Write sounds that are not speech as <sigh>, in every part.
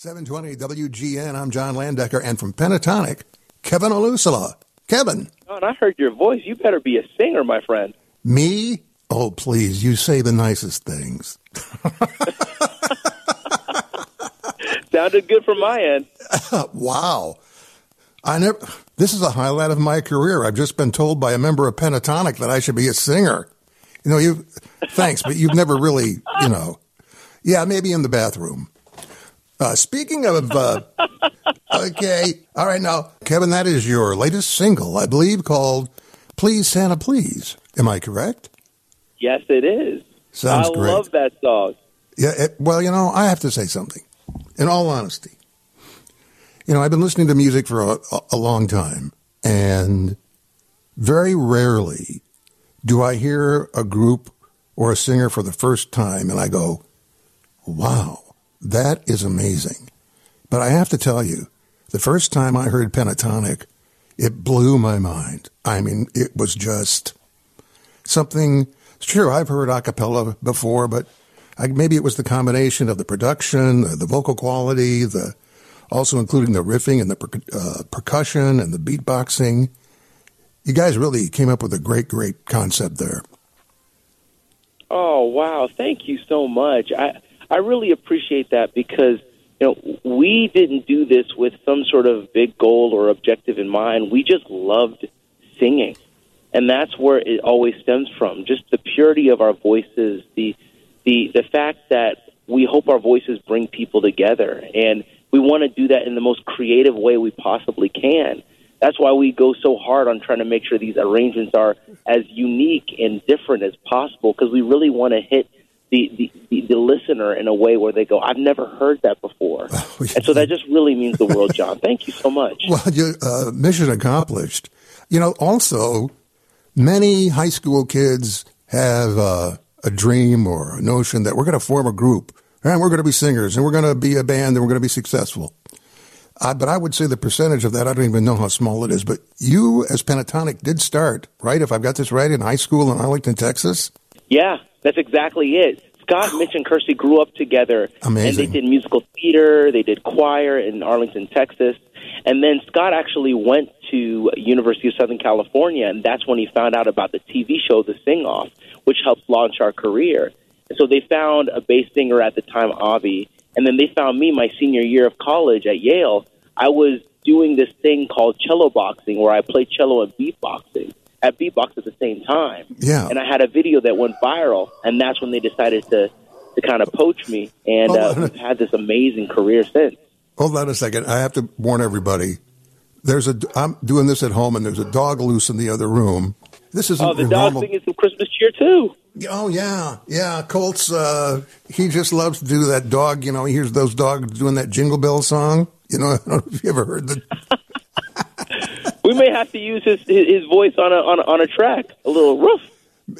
720 WGN. I'm John Landecker, and from Pentatonix, Kevin Olusola. Kevin. John, I heard your voice. You better be a singer, my friend. Me? Oh, please, you say the nicest things. <laughs> Sounded good from my end. wow. I never this is a highlight of my career. I've just been told by a member of Pentatonix that I should be a singer. You know, you thanks, but you've never really, you know. Yeah, maybe in the bathroom. Uh, speaking of, uh, <laughs> okay, all right, now, Kevin, that is your latest single, I believe, called "Please Santa Please." Am I correct? Yes, it is. Sounds I great. love that song. Yeah. It, well, you know, I have to say something. In all honesty, you know, I've been listening to music for a, a long time, and very rarely do I hear a group or a singer for the first time, and I go, "Wow." That is amazing. But I have to tell you, the first time I heard Pentatonix, it blew my mind. I mean, it was just something. Sure, I've heard a cappella before, but I, maybe it was the combination of the production, the vocal quality, the also including the riffing and the per, uh, percussion and the beatboxing. You guys really came up with a great, great concept there. Oh wow! Thank you so much. I I really appreciate that because you know we didn't do this with some sort of big goal or objective in mind. We just loved singing, and that's where it always stems from. Just the purity of our voices, the the the fact that we hope our voices bring people together, and we want to do that in the most creative way we possibly can. That's why we go so hard on trying to make sure these arrangements are as unique and different as possible because we really want to hit the, the, the, the, listener in a way where they go, I've never heard that before. <laughs> and so that just really means the world, John. <laughs> Thank you so much. Well, you, uh, mission accomplished. You know, also, many high school kids have uh, a dream or a notion that we're going to form a group and we're going to be singers and we're going to be a band and we're going to be successful. Uh, but I would say the percentage of that, I don't even know how small it is. But you, as Pentatonix, did start, right? If I've got this right, in high school in Arlington, Texas? Yeah, that's exactly it. Scott, Mitch, and Kirstie grew up together. Amazing. And they did musical theater, they did choir in Arlington, Texas. And then Scott actually went to University of Southern California, and that's when he found out about the TV show The Sing Off, which helped launch our career. And so they found a bass singer at the time, Avi, and then they found me my senior year of college at Yale. I was doing this thing called cello boxing, where I play cello and beatboxing at beatbox at the same time. Yeah. And I had a video that went viral, and that's when they decided to to kind of poach me, and uh, we've had this amazing career since. Hold on a second. I have to warn everybody. There's a. I'm doing this at home, and there's a dog loose in the other room. This isn't Oh, the dog normal. singing some Christmas cheer too. Oh yeah, yeah. Colt's. Uh, he just loves to do that dog. You know, he hears those dogs doing that Jingle Bell song. You know, <laughs> I don't know if you ever heard the. May have to use his his voice on a on a, on a track, a little roof.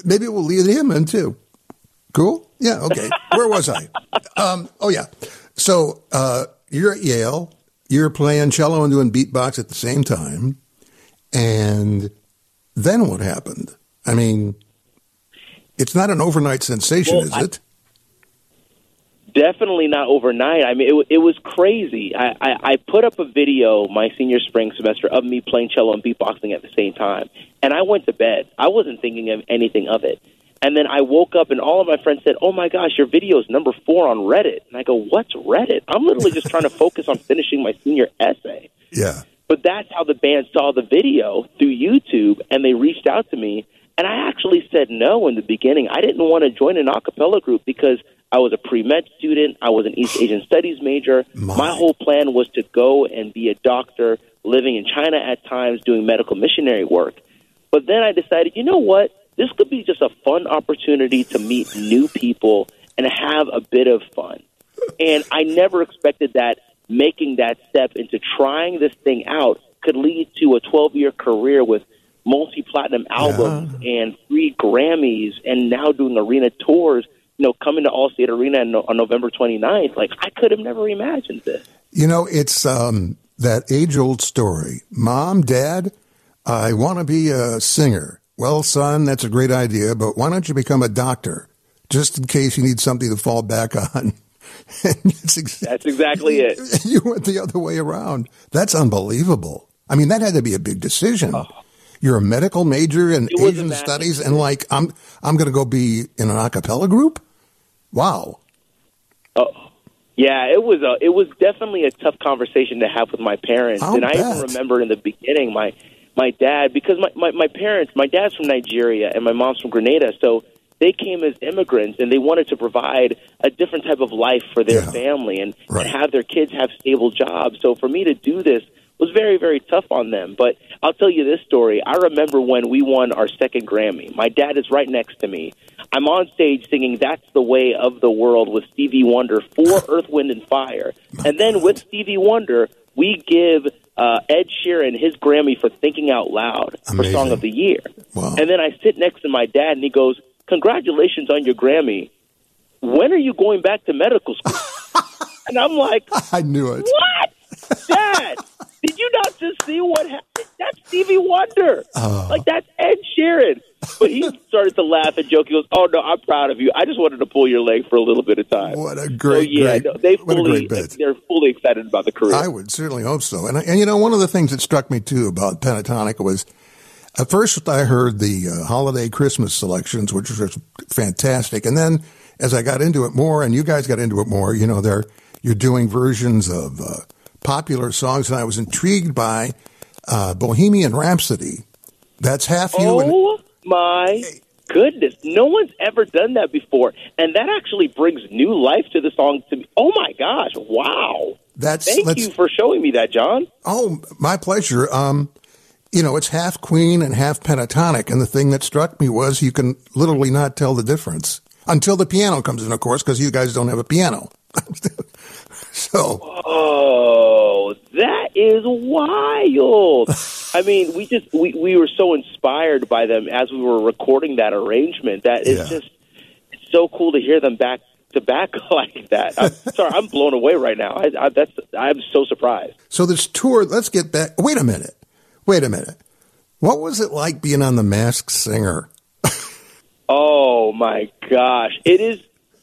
Maybe we'll lead him in too. Cool. Yeah. Okay. Where was I? <laughs> Um, oh yeah. So uh, you're at Yale. You're playing cello and doing beatbox at the same time, and then what happened? I mean, it's not an overnight sensation, Well, is I- it? Definitely not overnight. I mean, it, it was crazy. I, I, I put up a video my senior spring semester of me playing cello and beatboxing at the same time, and I went to bed. I wasn't thinking of anything of it. And then I woke up, and all of my friends said, "Oh my gosh, your video is number four on Reddit." And I go, "What's Reddit?" I'm literally just trying to <laughs> focus on finishing my senior essay. Yeah. But that's how the band saw the video through YouTube, and they reached out to me. And I actually said no in the beginning. I didn't want to join an a cappella group because I was a pre med student. I was an East <sighs> Asian Studies major. My. My whole plan was to go and be a doctor, living in China at times, doing medical missionary work. But then I decided, you know what? This could be just a fun opportunity to meet new people and have a bit of fun. And I never expected that making that step into trying this thing out could lead to a 12 year career with multi platinum albums and three Grammys and now doing arena tours, you know, coming to Allstate Arena on, November 29th. Like, I could have never imagined this. You know, it's um, that age old story. Mom, Dad, I want to be a singer. Well, son, that's a great idea, but why don't you become a doctor just in case you need something to fall back on? <laughs> That's exactly it. <laughs> You went the other way around. That's unbelievable. I mean, that had to be a big decision. Oh. You're a medical major in Asian studies, and like I'm, I'm going to go be in an a cappella group. Wow. Oh, yeah. It was a, it was definitely a tough conversation to have with my parents, I'll and bet. I even remember in the beginning my my dad because my, my my parents, my dad's from Nigeria and my mom's from Grenada, so they came as immigrants and they wanted to provide a different type of life for their Yeah. family and, Right. and have their kids have stable jobs. So for me to do this was very, very tough on them. But I'll tell you this story. I remember when we won our second Grammy. My dad is right next to me. I'm on stage singing That's the Way of the World with Stevie Wonder for <laughs> Earth, Wind, and Fire. And then with Stevie Wonder, we give uh, Ed Sheeran his Grammy for Thinking Out Loud for Song of the Year. Wow. And then I sit next to my dad, and he goes, "Congratulations on your Grammy. When are you going back to medical school?" <laughs> and I'm like, I knew it. "What, Dad? <laughs> Did you not just see what happened? That's Stevie Wonder. Oh. Like that's Ed Sheeran." But he <laughs> started to laugh and joke. He goes, "Oh no, I'm proud of you. I just wanted to pull your leg for a little bit of time." What a so great, yeah, great, no, they fully they're fully excited about the career. I would certainly hope so. And, and you know, one of the things that struck me too about Pentatonix was at first I heard the uh, holiday Christmas selections, which was fantastic. And then as I got into it more and you guys got into it more, you know, they're, you're doing versions of uh, popular songs. And I was intrigued by uh, Bohemian Rhapsody. That's half you and Oh my goodness. No one's ever done that before. And that actually brings new life to the song to me. Oh my gosh. Wow. that's, Thank you for showing me that, John. Oh, my pleasure. Um, you know, it's half Queen and half Pentatonix, and the thing that struck me was you can literally not tell the difference until the piano comes in, of course, because you guys don't have a piano. <laughs> <laughs> so, Oh, that is wild. <laughs> I mean, we just we, we were so inspired by them as we were recording that arrangement. That is Yeah. just it's so cool to hear them back to back <laughs> like that. I'm sorry, I'm blown away right now. I, I, that's I'm so surprised. so this tour. Let's get back. Wait a minute. Wait a minute. What was it like being on The Masked Singer? Oh my gosh, it is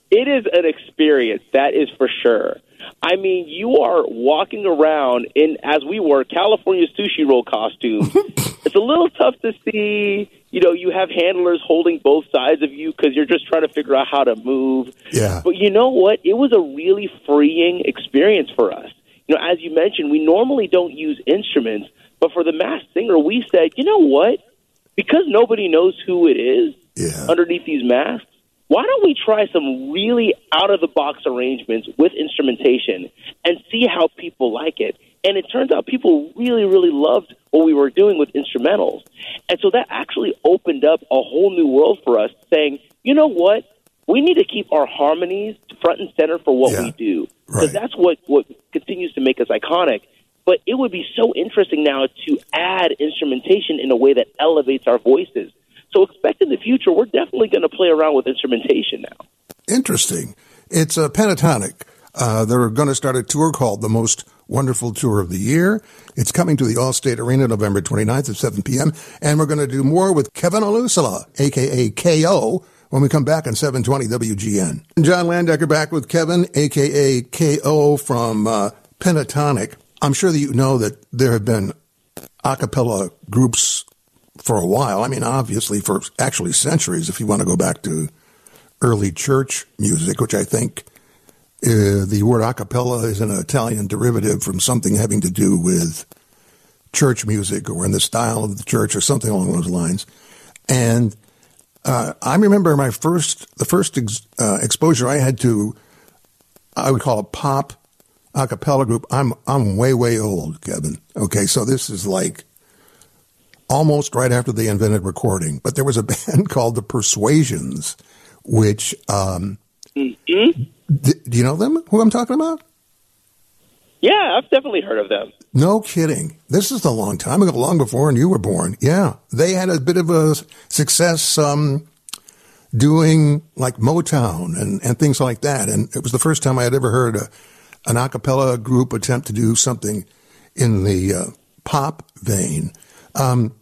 it is an experience that is for sure. I mean, you are walking around in as we were California sushi roll costume. <laughs> it's a little tough to see. You know, you have handlers holding both sides of you because you're just trying to figure out how to move. Yeah. But you know what? It was a really freeing experience for us. You know, as you mentioned, we normally don't use instruments, but for the masked singer, we said, you know what? Because nobody knows who it is, Yeah. underneath these masks, why don't we try some really out of the box arrangements with instrumentation and see how people like it? And it turns out people really, really loved what we were doing with instrumentals. And so that actually opened up a whole new world for us, saying, you know what? We need to keep our harmonies front and center for what Yeah. we do. Because Right. that's what, what continues to make us iconic. But it would be so interesting now to add instrumentation in a way that elevates our voices. So expect in the future, we're definitely going to play around with instrumentation now. Interesting. It's a Pentatonix. Uh, they're going to start a tour called the Most Wonderful Tour of the Year. It's coming to the Allstate Arena November 29th at 7 p.m. And we're going to do more with Kevin Olusola, aka KO, when we come back on 720 WGN. John Landecker back with Kevin, aka KO from uh, Pentatonix. I'm sure that you know that there have been a cappella groups for a while. I mean, obviously for actually centuries, if you want to go back to early church music, which I think uh, the word a cappella is an Italian derivative from something having to do with church music or in the style of the church or something along those lines. And uh, I remember my first, the first ex, uh, exposure I had to, I would call a pop a cappella group. I'm I'm way way old, Kevin. Okay, so this is like almost right after they invented recording. But there was a <laughs> band called the Persuasions, which um, d- do you know them? Who I'm talking about? Yeah, I've definitely heard of them. No kidding. This is a long time ago, long before you were born. Yeah, they had a bit of a success um, doing like Motown and, and things like that. And it was the first time I had ever heard a, an a cappella group attempt to do something in the uh, pop vein. Um,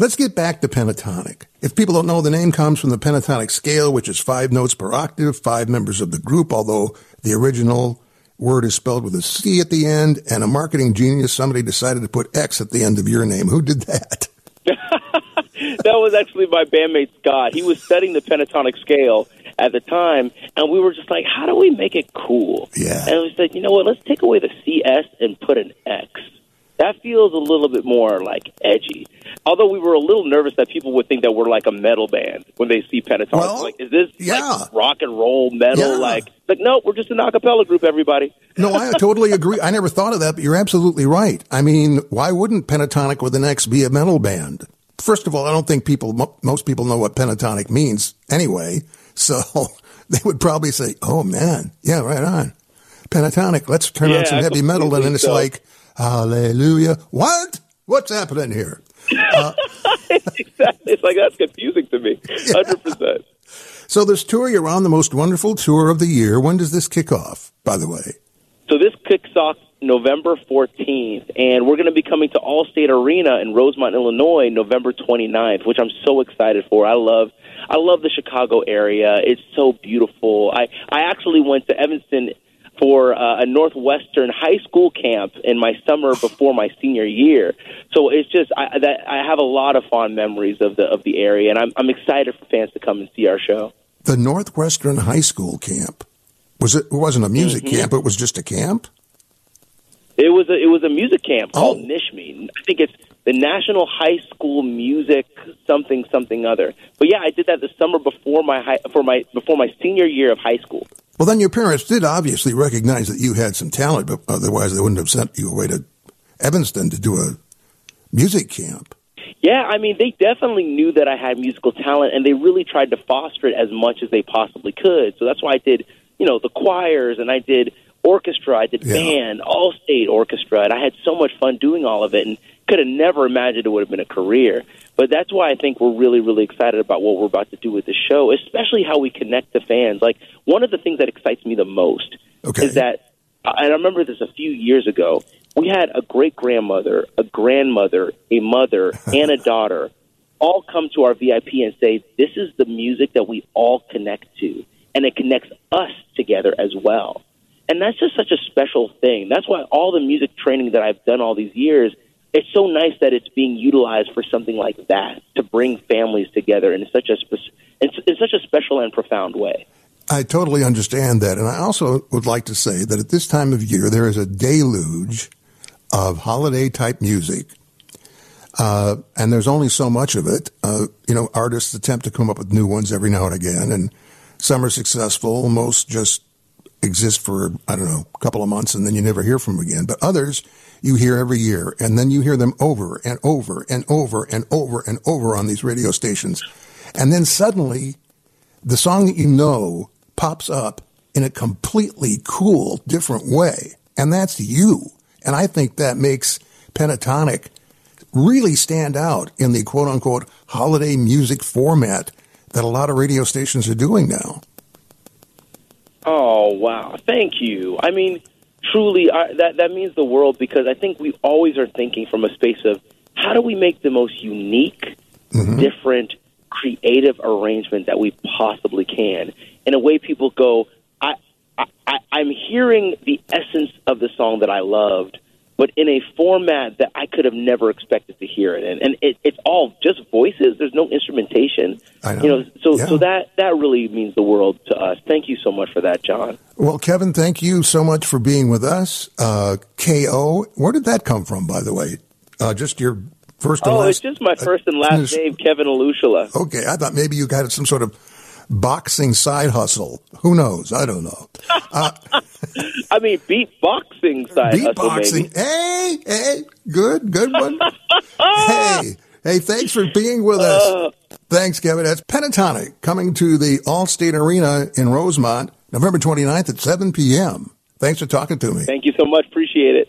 Let's get back to Pentatonix. If people don't know, the name comes from the pentatonic scale, which is five notes per octave, five members of the group, although the original word is spelled with a C at the end, and a marketing genius, somebody decided to put X at the end of your name. Who did that? <laughs> that was actually my bandmate Scott. He was studying the pentatonic scale at the time, and we were just like, how do we make it cool? Yeah. And we said, you know what, let's take away the CS and put an X. That feels a little bit more like edgy. Although we were a little nervous that people would think that we're like a metal band when they see Pentatonix. Well, like, is this yeah. like rock and roll metal? Yeah. Like, like no, we're just an acapella group. Everybody. No, I <laughs> totally agree. I never thought of that, but you're absolutely right. I mean, why wouldn't Pentatonix with an X be a metal band? First of all, I don't think people, mo- most people know what pentatonic means anyway. So <laughs> they would probably say, oh man, yeah, right on. Pentatonix, let's turn on some heavy metal. And then it's so. like, hallelujah. What? What's happening here? Uh, <laughs> exactly. It's like that's confusing to me. <laughs> Hundred percent. So this tour, you're on the most wonderful tour of the year. When does this kick off, by the way? So this kicks off November 14th, and we're going to be coming to Allstate Arena in Rosemont, Illinois, November 29th, which I'm so excited for. I love, I love the Chicago area. It's so beautiful. I I actually went to Evanston for uh, a Northwestern high school camp in my summer before my senior year. So it's just I that I have a lot of fond memories of the of the area, and I'm I'm excited for fans to come and see our show. The Northwestern High School camp. Was it, it wasn't a music Mm-hmm. camp, it was just a camp? It was a, it was a music camp called Oh. Nishmi. I think it's the National High School Music something something other. But yeah, I did that the summer before my high, for my before my senior year of high school. Well, then your parents did obviously recognize that you had some talent, but otherwise they wouldn't have sent you away to Evanston to do a music camp. Yeah, I mean, they definitely knew that I had musical talent, and they really tried to foster it as much as they possibly could. So that's why I did, you know, the choirs, and I did orchestra, I did Yeah. band, all state orchestra, and I had so much fun doing all of it, and could have never imagined it would have been a career. But that's why I think we're really, really excited about what we're about to do with the show, especially how we connect to fans. Like one of the things that excites me the most Okay. is that, uh, and I remember this a few years ago. We had a great grandmother, a grandmother, a mother, <laughs> and a daughter all come to our VIP and say, This is the music that we all connect to. And it connects us together as well. And that's just such a special thing. That's why all the music training that I've done all these years, it's so nice that it's being utilized for something like that to bring families together in such a in, in such a special and profound way. I totally understand that. And I also would like to say that at this time of year, there is a deluge of holiday type music. Uh, and there's only so much of it. Uh, you know, artists attempt to come up with new ones every now and again, and some are successful. Most just exist for, I don't know, a couple of months and then you never hear from them again. But others you hear every year, and then you hear them over and over and over and over and over on these radio stations. And then suddenly, the song that you know pops up in a completely cool, different way. And that's you. And I think that makes Pentatonix really stand out in the quote unquote holiday music format that a lot of radio stations are doing now. Oh wow! Thank you. I mean, truly, I, that that means the world because I think we always are thinking from a space of how do we make the most unique, mm-hmm. different, creative arrangement that we possibly can in a way people go. I, I I- I'm hearing the essence of the song that I loved, but in a format that I could have never expected to hear it in, and it, it's all just voices. There's no instrumentation. I know. You know, so Yeah. so that that really means the world to us. Thank you so much for that, John. Well, Kevin, thank you so much for being with us. Uh, KO, where did that come from, by the way? Uh, just your first and last. Oh, last? it's just my first and last it's- name, Kevin Olusola. Okay, I thought maybe you got some sort of boxing side hustle. Who knows? I don't know. <laughs> <laughs> I mean, beatboxing side Beatboxing. Hey, hey, good, good one. <laughs> hey, hey, thanks for being with us. Uh, thanks, Kevin. That's Pentatonix coming to the Allstate Arena in Rosemont, November 29th at 7 p.m. Thanks for talking to me. Thank you so much. Appreciate it.